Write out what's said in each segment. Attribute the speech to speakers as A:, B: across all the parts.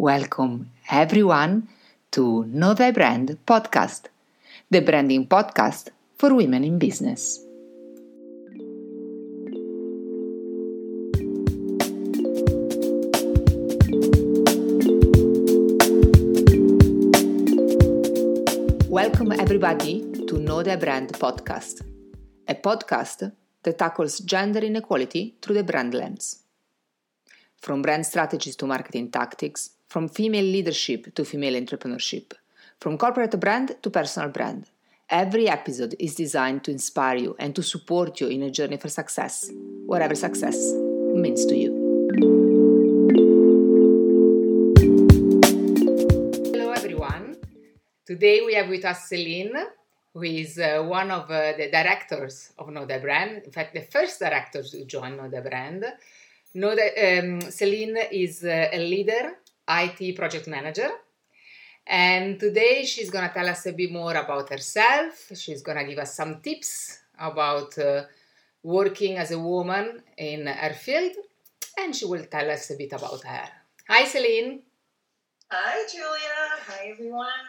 A: Welcome, everyone, to Know Thy Brand podcast, the branding podcast for women in business. Welcome, everybody, to Know Thy Brand podcast, a podcast that tackles gender inequality through the brand lens. From brand strategies to marketing tactics, from female leadership to female entrepreneurship, from corporate brand to personal brand. Every episode is designed to inspire you and to support you in a journey for success, whatever success means to you. Hello, everyone. Today we have with us Celine, who is uh, one of uh, the directors of Know Brand. In fact, the first director to join Know Brand. Um, Celine is uh, a leader IT project manager. And today she's going to tell us a bit more about herself. She's going to give us some tips about uh, working as a woman in her field. And she will tell us a bit about her. Hi, Celine.
B: Hi, Julia. Hi, everyone.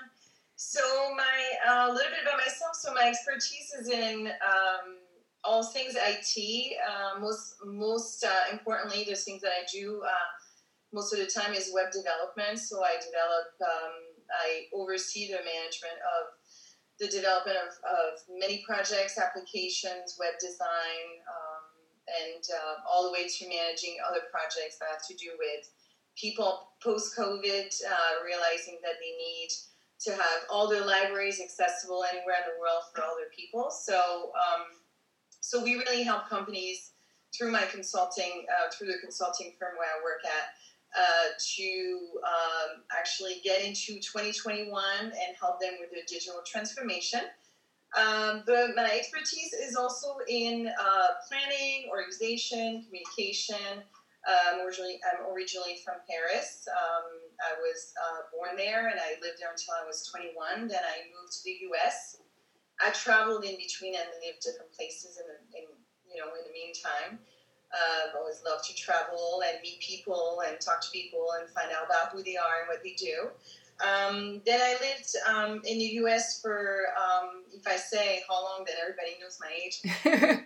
B: So, my a uh, little bit about myself. So, my expertise is in um, all things IT. Uh, most, most uh, importantly, there's things that I do uh, most of the time is web development. So I develop, um, I oversee the management of the development of, of many projects, applications, web design, um, and uh, all the way to managing other projects that have to do with people post COVID, uh, realizing that they need to have all their libraries accessible anywhere in the world for all their people. So, um, so we really help companies through my consulting, uh, through the consulting firm where I work at, uh, to um, actually get into 2021 and help them with their digital transformation. Um, but my expertise is also in uh, planning, organization, communication. Um, originally, I'm originally from Paris. Um, I was uh, born there and I lived there until I was 21. Then I moved to the US. I traveled in between and lived different places in, the, in you know in the meantime. I've always loved to travel and meet people and talk to people and find out about who they are and what they do. Um, then I lived um, in the U.S. for, um, if I say how long, then everybody knows my age.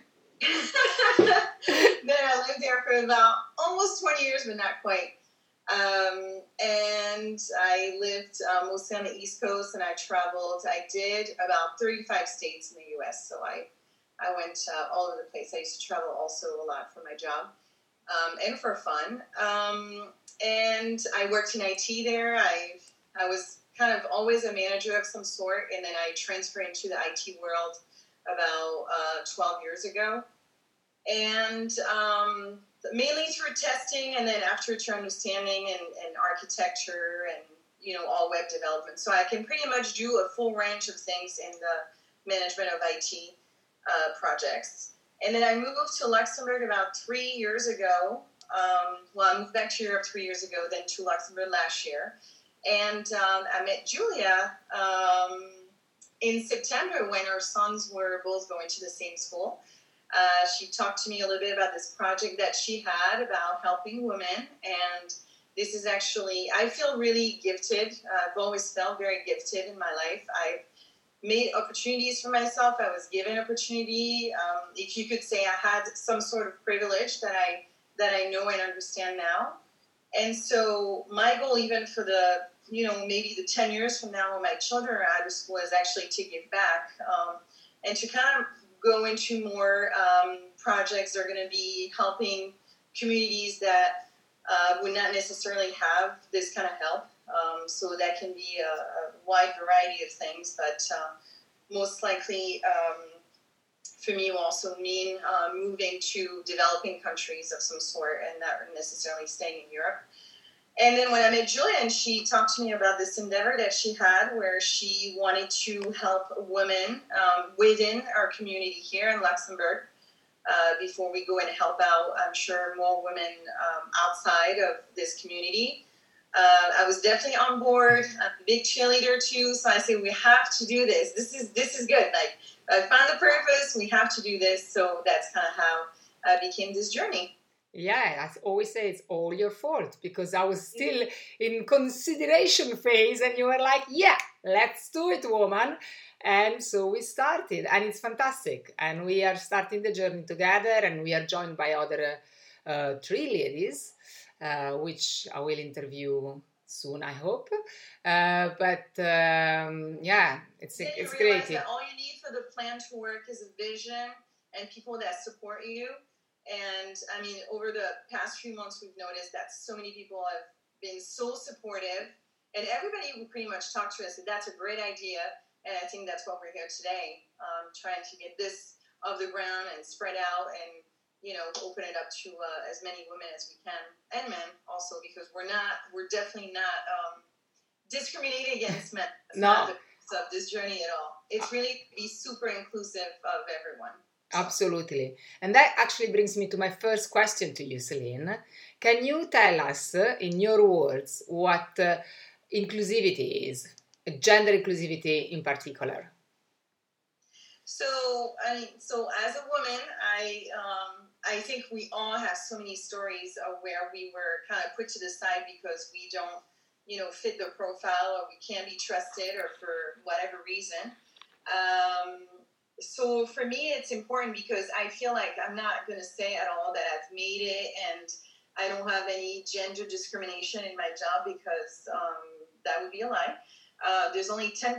B: then I lived there for about almost 20 years, but not quite. Um, and I lived uh, mostly on the East Coast, and I traveled. I did about 35 states in the U.S. So I I went uh, all over the place. I used to travel also a lot for my job um, and for fun. Um, and I worked in IT there. I I was kind of always a manager of some sort, and then I transferred into the IT world about uh, 12 years ago. And um, mainly through testing, and then after through understanding and, and architecture and you know all web development. So I can pretty much do a full range of things in the management of IT uh, projects. And then I moved to Luxembourg about three years ago. Um, well, I moved back to Europe three years ago, then to Luxembourg last year. And um, I met Julia um, in September when our sons were both going to the same school. Uh, she talked to me a little bit about this project that she had about helping women. And this is actually, I feel really gifted. Uh, I've always felt very gifted in my life. I've made opportunities for myself. I was given opportunity. Um, if you could say I had some sort of privilege that I that I know and understand now. And so my goal, even for the you know maybe the ten years from now when my children are out of school, is actually to give back um, and to kind of go into more um, projects that are going to be helping communities that uh, would not necessarily have this kind of help. Um, so that can be a, a, wide variety of things, but uh, most likely um, for me will also mean uh, moving to developing countries of some sort and not necessarily staying in Europe. And then when I met Julian, she talked to me about this endeavor that she had where she wanted to help women um, within our community here in Luxembourg. Uh, before we go and help out, I'm sure more women um, outside of this community. Uh, I was definitely on board. I'm a big cheerleader too, so I say we have to do this. This is this is good. Like I found the purpose. We have to do this. So that's kind of how I became this journey.
A: Yeah, I always say it's all your fault because I was still in consideration phase and you were like, yeah, let's do it, woman. And so we started, and it's fantastic. And we are starting the journey together, and we are joined by other uh, three ladies, which I will interview soon, I hope. Uh, but um, yeah, it's
B: then
A: it's
B: great. All you need for the plan to work is a vision and people that support you. And I mean, over the past few months, we've noticed that so many people have been so supportive, and everybody who pretty much talked to us said that's a great idea. And I think that's what we're here today, um, trying to get this off the ground and spread out and you know, open it up to uh, as many women as we can and men also because we're not, we're definitely not um, discriminating against men. That's
A: no.
B: of this journey at all. It's really be super inclusive of everyone.
A: Absolutely. And that actually brings me to my first question to you, Celine. Can you tell us, uh, in your words, what uh, inclusivity is, gender inclusivity in particular?
B: So, I mean, so as a woman, I um, I think we all have so many stories of where we were kind of put to the side because we don't, you know, fit the profile or we can't be trusted or for whatever reason. Um, so for me, it's important because I feel like I'm not going to say at all that I've made it and I don't have any gender discrimination in my job because um, that would be a lie. Uh, there's only 10%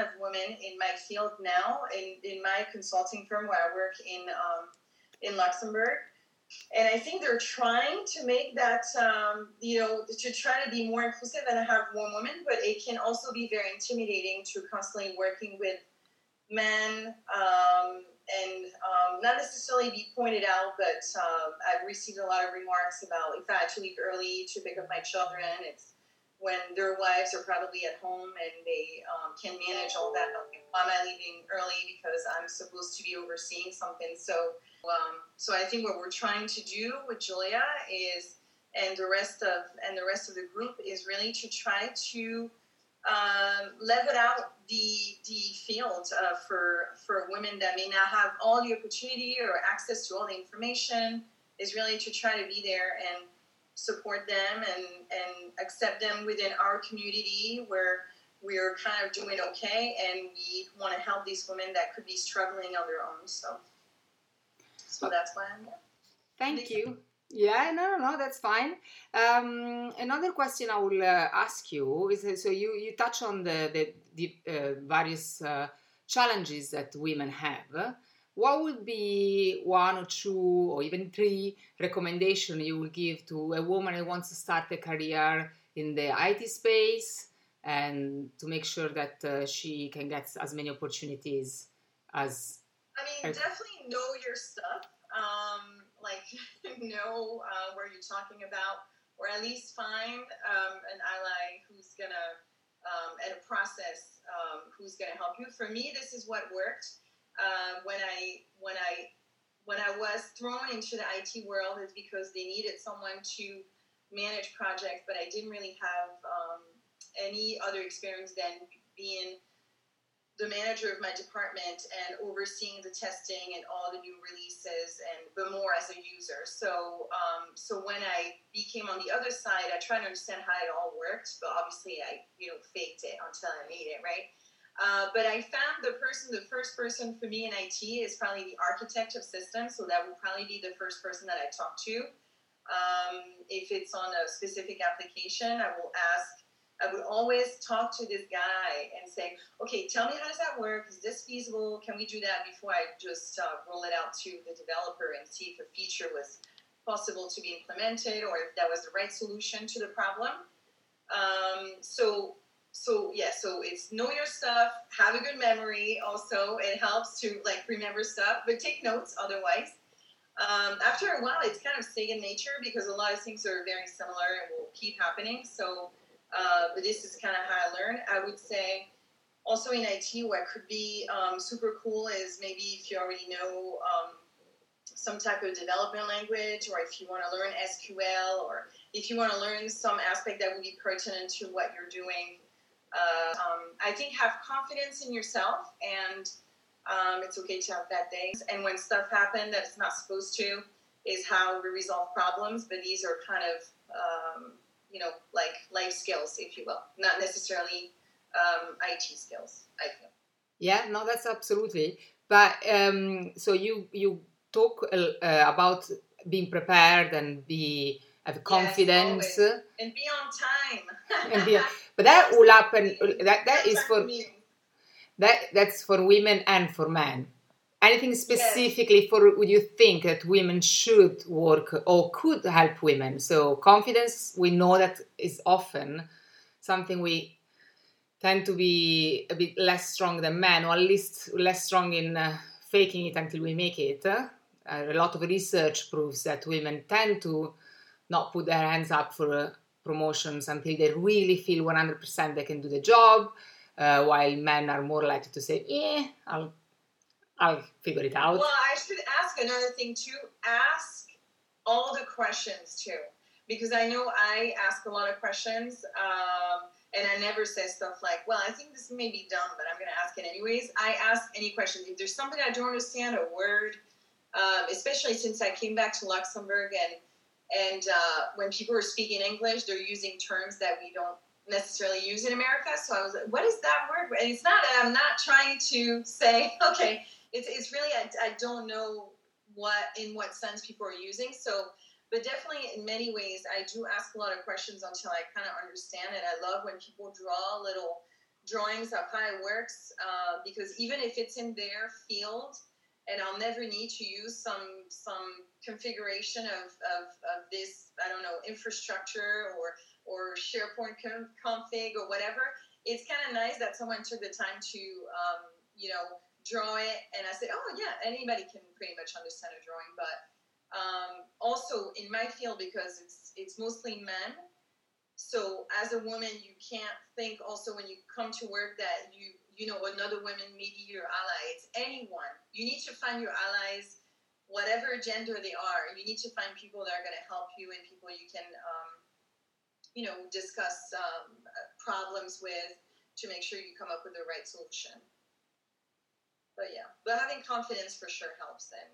B: of women in my field now in, in my consulting firm where I work in um, in Luxembourg. And I think they're trying to make that, um, you know, to try to be more inclusive and have more women, but it can also be very intimidating to constantly working with men um, and um, not necessarily be pointed out, but um, I've received a lot of remarks about if I had to leave early to pick up my children, it's when their wives are probably at home and they um, can manage all that. Why am I leaving early because I'm supposed to be overseeing something? So um, so I think what we're trying to do with Julia is, and the rest of and the rest of the group is really to try to um, level out the the field uh, for for women that may not have all the opportunity or access to all the information. Is really to try to be there and support them and and accept them within our community where we're kind of doing okay and we want to help these women that could be struggling on their own. So. So that's why I'm here.
A: Thank you. Yeah, no, no, no, that's fine. Um, another question I will uh, ask you is uh, so you, you touch on the, the, the uh, various uh, challenges that women have. What would be one or two or even three recommendations you would give to a woman who wants to start a career in the IT space and to make sure that uh, she can get as many opportunities as
B: I mean, definitely know your stuff. Um, like, know uh, where you're talking about, or at least find um, an ally who's gonna um, and a process um, who's gonna help you. For me, this is what worked uh, when I when I when I was thrown into the IT world is because they needed someone to manage projects, but I didn't really have um, any other experience than being the manager of my department and overseeing the testing and all the new releases and but more as a user. So um, so when i became on the other side i tried to understand how it all worked but obviously i you know faked it until i made it right? Uh, but i found the person the first person for me in it is probably the architect of systems so that would probably be the first person that i talk to. Um, if it's on a specific application i will ask I would always talk to this guy and say, okay, tell me how does that work? Is this feasible? Can we do that before I just uh, roll it out to the developer and see if a feature was possible to be implemented or if that was the right solution to the problem? Um, so, so yeah, so it's know your stuff, have a good memory. Also, it helps to like remember stuff, but take notes otherwise. Um, after a while, it's kind of second nature because a lot of things are very similar and will keep happening. So uh, but this is kind of how I learned. I would say also in IT, what could be um, super cool is maybe if you already know um, some type of development language, or if you want to learn SQL, or if you want to learn some aspect that would be pertinent to what you're doing. Uh, um, I think have confidence in yourself, and um, it's okay to have bad days. And when stuff happens that's not supposed to, is how we resolve problems, but these are kind of um, you know like life skills, if you will, not necessarily um, IT skills. I feel.
A: Yeah, no, that's absolutely. But um, so you you talk uh, about being prepared and be have confidence
B: yes, and be on time.
A: and be, but that will happen. That that is for me. that that's for women and for men. Anything specifically yes. for would you think that women should work or could help women? So confidence, we know that is often something we tend to be a bit less strong than men, or at least less strong in uh, faking it until we make it. Uh, a lot of research proves that women tend to not put their hands up for uh, promotions until they really feel 100% they can do the job, uh, while men are more likely to say, "Yeah, I'll, I'll figure it out."
B: Well, I should ask another thing too. Ask all the questions too, because I know I ask a lot of questions. Um, and I never say stuff like, well, I think this may be dumb, but I'm going to ask it anyways. I ask any question. If there's something I don't understand, a word, um, especially since I came back to Luxembourg and and uh, when people are speaking English, they're using terms that we don't necessarily use in America. So I was like, what is that word? And it's not, I'm not trying to say, okay, it's, it's really, I, I don't know what, in what sense people are using. So but definitely in many ways i do ask a lot of questions until i kind of understand it i love when people draw little drawings of how it works uh, because even if it's in their field and i'll never need to use some some configuration of, of, of this i don't know infrastructure or or sharepoint config or whatever it's kind of nice that someone took the time to um, you know draw it and i said oh yeah anybody can pretty much understand a drawing but um, also in my field because it's it's mostly men. So as a woman, you can't think also when you come to work that you you know another woman maybe your ally. It's anyone. You need to find your allies, whatever gender they are. You need to find people that are going to help you and people you can um, you know discuss um, problems with to make sure you come up with the right solution. But yeah, but having confidence for sure helps and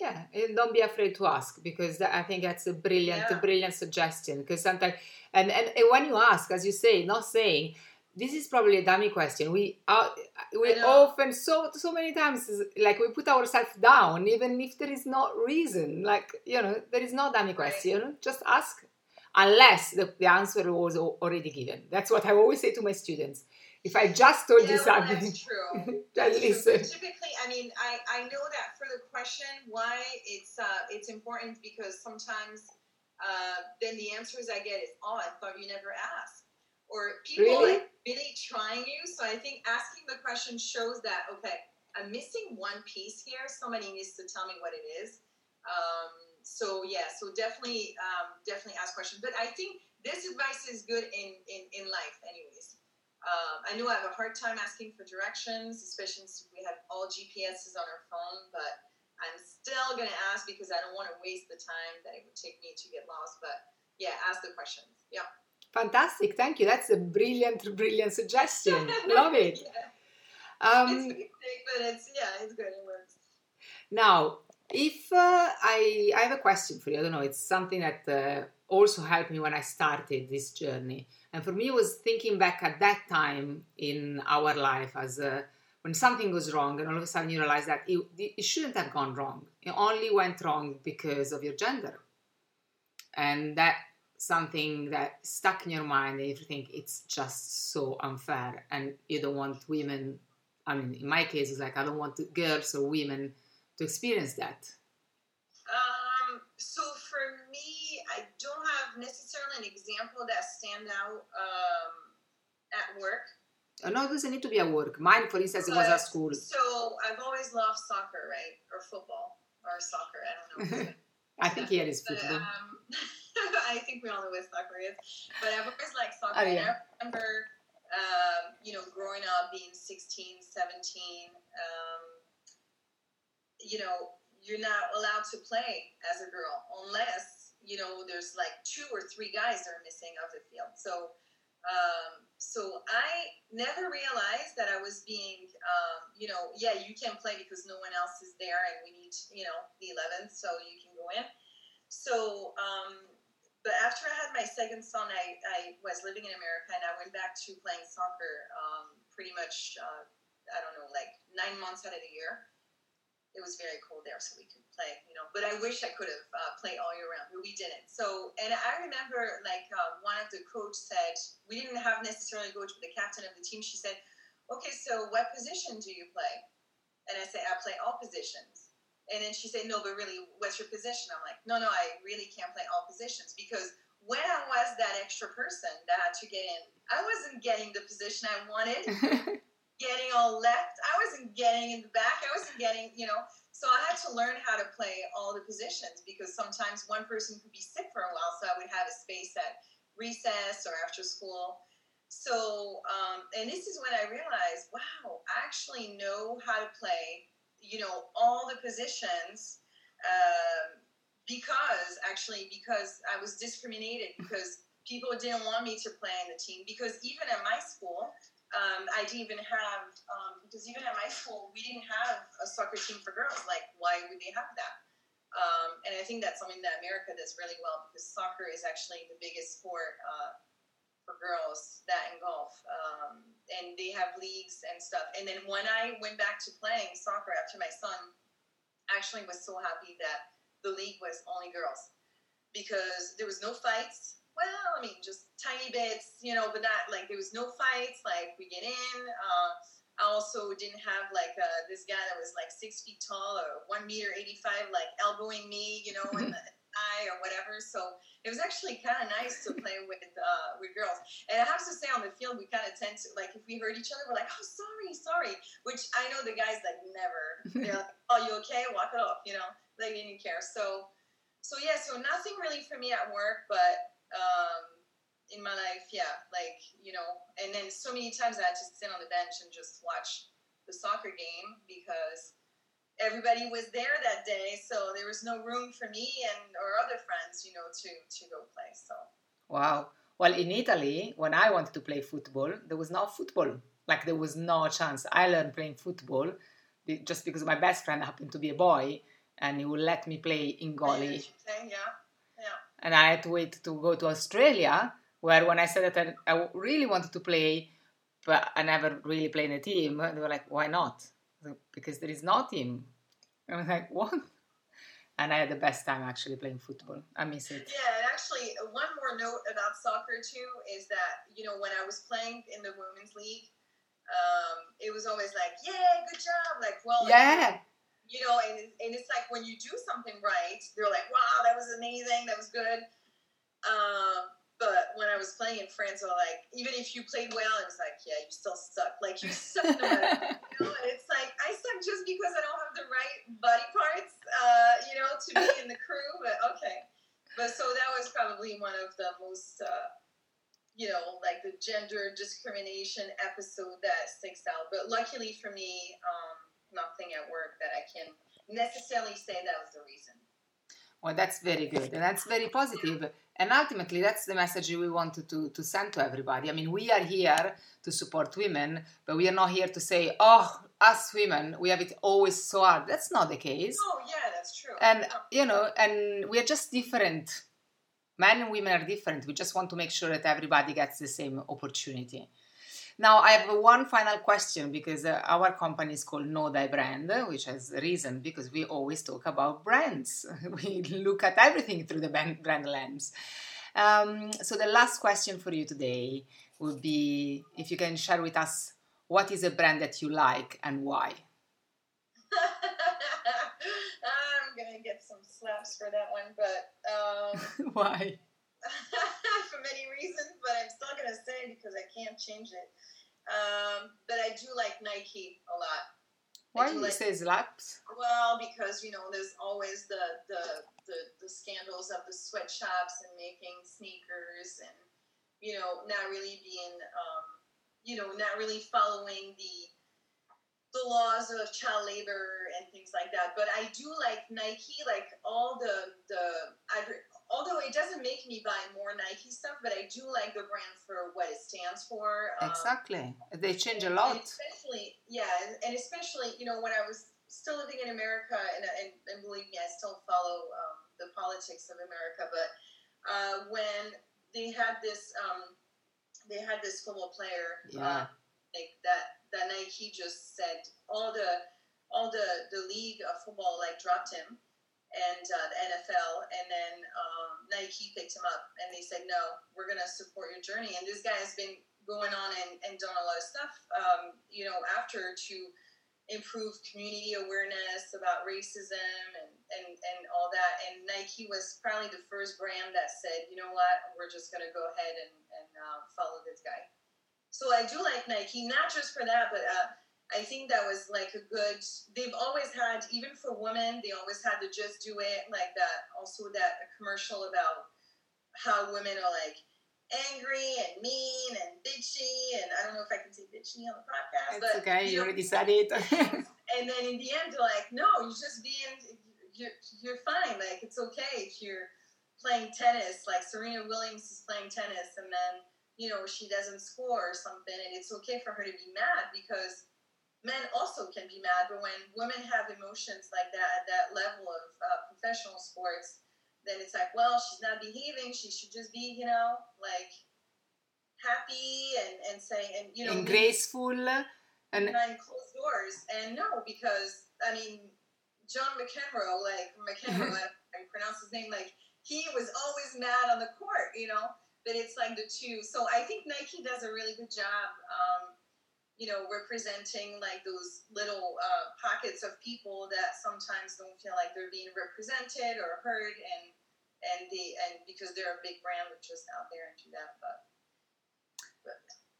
A: yeah, and don't be afraid to ask because that, I think that's a brilliant, yeah. a brilliant suggestion. Because sometimes, and, and, and when you ask, as you say, not saying, this is probably a dummy question. We are, uh, we often so so many times like we put ourselves down even if there is no reason. Like you know, there is no dummy question. Right. Just ask, unless the, the answer was already given. That's what I always say to my students. If I just told
B: yeah,
A: you something,
B: that's true. that's listen. True. Typically, I mean, I, I know that for the question why it's uh, it's important because sometimes uh, then the answers I get is, oh, I thought you never asked, or people really? like really trying you. So I think asking the question shows that okay, I'm missing one piece here. Somebody needs to tell me what it is. Um, so yeah, so definitely um, definitely ask questions. But I think this advice is good in in, in life, anyways. Um, I know I have a hard time asking for directions, especially since we have all GPSs on our phone, but I'm still going to ask because I don't want to waste the time that it would take me to get lost. But yeah, ask the questions. Yeah.
A: Fantastic. Thank you. That's a brilliant, brilliant suggestion. Love it.
B: yeah. Um, it's basic, but it's, yeah, it's good. It works.
A: Now, if uh, I, I have a question for you, I don't know, it's something that uh, also helped me when I started this journey. And for me, it was thinking back at that time in our life as a, when something goes wrong, and all of a sudden you realize that it, it shouldn't have gone wrong. It only went wrong because of your gender. And that something that stuck in your mind and you think it's just so unfair and you don't want women i mean in my case it's like i don't want girls or women to experience that
B: um, so for me i don't have necessarily an example that stand out um, at work.
A: Oh, no, it doesn't need to be at work. Mine, for instance, but, it was at school.
B: So I've always loved soccer, right? Or football, or soccer. I don't know.
A: I think he had his football.
B: But, um, I think we all know what soccer is. But I've always liked soccer. Oh, yeah. I remember, um, you know, growing up, being 16, 17, um, you know, you're not allowed to play as a girl unless you know, there's like two or three guys that are missing off the field. So Um, so I never realized that I was being, um, you know, yeah, you can play because no one else is there and we need, you know, the 11th, so you can go in. So, um, but after I had my second son, I, I was living in America and I went back to playing soccer um, pretty much, uh, I don't know, like nine months out of the year it was very cold there, so we could play, you know. But I wish I could have uh, played all year round, but we didn't. So, and I remember like uh, one of the coach said we didn't have necessarily coach, but the captain of the team. She said, "Okay, so what position do you play?" And I said, "I play all positions." And then she said, "No, but really, what's your position?" I'm like, "No, no, I really can't play all positions because." When I was that extra person that had to get in, I wasn't getting the position I wanted. getting all left. I wasn't getting in the back. I wasn't getting, you know. So I had to learn how to play all the positions because sometimes one person could be sick for a while, so I would have a space at recess or after school. So, um, and this is when I realized, wow, I actually know how to play, you know, all the positions. Um, because actually, because I was discriminated because people didn't want me to play in the team. Because even at my school, um, I didn't even have um, because even at my school we didn't have a soccer team for girls. Like, why would they have that? Um, and I think that's something that America does really well because soccer is actually the biggest sport uh, for girls that in golf, um, and they have leagues and stuff. And then when I went back to playing soccer after my son, actually was so happy that the league was only girls because there was no fights well, I mean, just tiny bits, you know, but not like there was no fights. Like we get in. Uh, I also didn't have like uh, this guy that was like six feet tall or one meter eighty five, like elbowing me, you know, in the eye or whatever. So it was actually kind of nice to play with uh, with girls. And I have to say, on the field, we kind of tend to like if we hurt each other, we're like, oh, sorry, sorry. Which I know the guys like never. They're like, oh, you okay? Walk it off, you know. They didn't care. So, so yeah. So nothing really for me at work, but um, in my life, yeah, like you know, and then so many times I had to sit on the bench and just watch the soccer game because everybody was there that day, so there was no room for me and or other friends, you know, to to go play. So
A: wow. Well, in Italy, when I wanted to play football, there was no football. Like there was no chance. I learned playing football just because my best friend happened to be a boy, and he would let me play in goalie.
B: Yeah
A: and I had to wait to go to Australia, where when I said that I really wanted to play, but I never really played in a team, they were like, why not? Because there is no team. I was like, what? And I had the best time actually playing football. I miss it.
B: Yeah, and actually, one more note about soccer too is that, you know, when I was playing in the women's league, um, it was always like, yeah, good job. Like, well,
A: yeah
B: you know, and, and it's like when you do something right, they're like, wow, that was amazing, that was good. Um, but when I was playing in France, they're like, even if you played well, it was like, yeah, you still suck. Like you suck no matter, you know? And it's like I suck just because I don't have the right body parts, uh, you know, to be in the crew. But okay, but so that was probably one of the most, uh, you know, like the gender discrimination episode that sticks out. But luckily for me. Um, nothing at work that I can necessarily say that was the reason.
A: Well, that's very good and that's very positive. And ultimately, that's the message we wanted to, to send to everybody. I mean, we are here to support women, but we are not here to say, oh, us women, we have it always so hard. That's not the case.
B: Oh, yeah, that's true.
A: And, you know, and we are just different. Men and women are different. We just want to make sure that everybody gets the same opportunity. Now, I have one final question because uh, our company is called Know Thy Brand, which has a reason because we always talk about brands. we look at everything through the brand lens. Um, so, the last question for you today would be if you can share with us what is a brand that you like and why?
B: I'm going to get some slaps for that one, but.
A: Um, why?
B: for many reasons, but I'm still going to say because I can't change it. Um, but I do like Nike a lot.
A: Why do you like, say slaps?
B: Well, because you know there's always the, the the the scandals of the sweatshops and making sneakers and you know not really being um, you know not really following the the laws of child labor and things like that. But I do like Nike, like all the the although it doesn't make me buy more Nike stuff, but I do like the brand for what it stands for.
A: Um, exactly, they change a lot.
B: especially, yeah, and especially you know when I was still living in America, and, and, and believe me, I still follow um, the politics of America. But uh, when they had this, um, they had this football player,
A: yeah. uh,
B: like that that night, he just said all the all the the league of football like dropped him and uh, the NFL, and then um, Nike picked him up, and they said, "No, we're gonna support your journey." And this guy has been going on and, and done a lot of stuff, um, you know, after to improve community awareness about racism and, and, and all that. And Nike was probably the first brand that said, you know what, we're just going to go ahead and, and uh, follow this guy. So I do like Nike, not just for that, but uh, I think that was like a good. They've always had, even for women, they always had to just do it like that. Also, that commercial about how women are like angry and mean and bitchy, and I don't know if I can say bitchy on the podcast.
A: It's but, okay, you, know, already said it.
B: and then in the end, they're like, no, you're just being, you're, you're fine. Like, it's okay if you're playing tennis, like Serena Williams is playing tennis, and then, you know, she doesn't score or something, and it's okay for her to be mad because men also can be mad. But when women have emotions like that at that level of uh, professional sports, then it's like, well, she's not behaving. She should just be, you know, like happy and, and saying, and, you know,
A: and graceful and
B: behind closed doors. And no, because, I mean, John McEnroe, like McEnroe, I pronounce his name, like he was always mad on the court, you know, but it's like the two. So I think Nike does a really good job. Um, you know, representing like those little uh, pockets of people that sometimes don't feel like they're being represented or heard, and and the and because they're a big brand, which is out there and do that. But,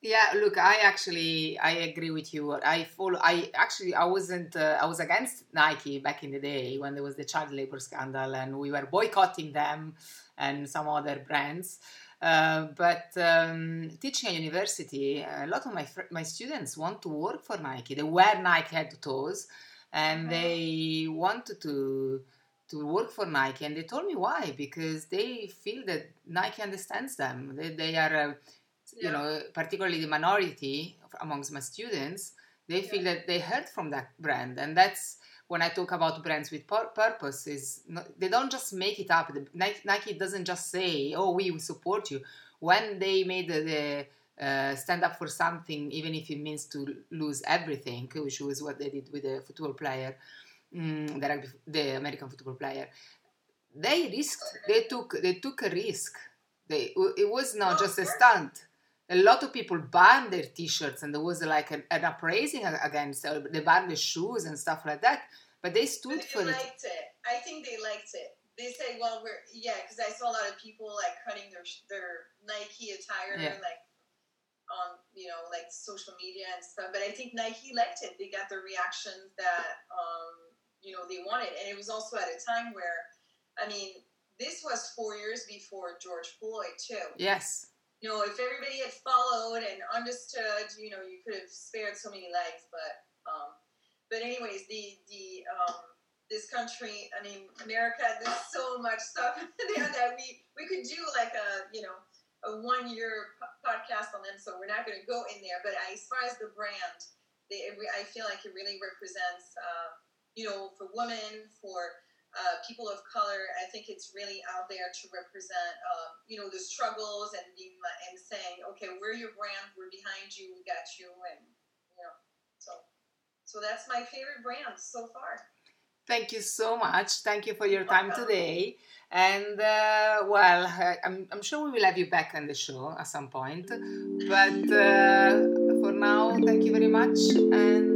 A: yeah, look, I actually I agree with you. I follow. I actually I wasn't. Uh, I was against Nike back in the day when there was the child labor scandal, and we were boycotting them and some other brands. Uh, but um, teaching at university, a lot of my fr- my students want to work for Nike. They wear Nike head to toes, and mm-hmm. they wanted to to work for Nike. And they told me why because they feel that Nike understands them. They, they are, uh, yeah. you know, particularly the minority amongst my students. They yeah. feel that they heard from that brand, and that's when I talk about brands with pur- purpose, is they don't just make it up. Nike, Nike doesn't just say, "Oh, we will support you." When they made the, the uh, stand up for something, even if it means to lose everything, which was what they did with the football player, um, the, rugby, the American football player, they risked. They took. They took a risk. They, it was not just a stunt a lot of people banned their t-shirts and there was like an, an uprising against uh, they banned the shoes and stuff like that but they stood
B: but
A: for
B: it liked it. I think they liked it. They say well we're yeah because i saw a lot of people like cutting their their nike attire yeah. like on you know like social media and stuff but i think nike liked it. They got the reactions that um you know they wanted and it was also at a time where i mean this was four years before george floyd too.
A: Yes
B: you know, if everybody had followed and understood, you know, you could have spared so many lives. But, um, but anyways, the the um, this country, I mean, America, there's so much stuff there that we we could do like a you know a one year podcast on them. So we're not going to go in there. But as far as the brand, they, I feel like it really represents, uh, you know, for women, for uh, people of color, I think it's really out there to represent, um, you know, the struggles and being and saying, okay, we're your brand, we're behind you, we got you, and you know, so so that's my favorite brand so far.
A: Thank you so much. Thank you for your time today. And uh, well, I'm, I'm sure we will have you back on the show at some point. But uh, for now, thank you very much. And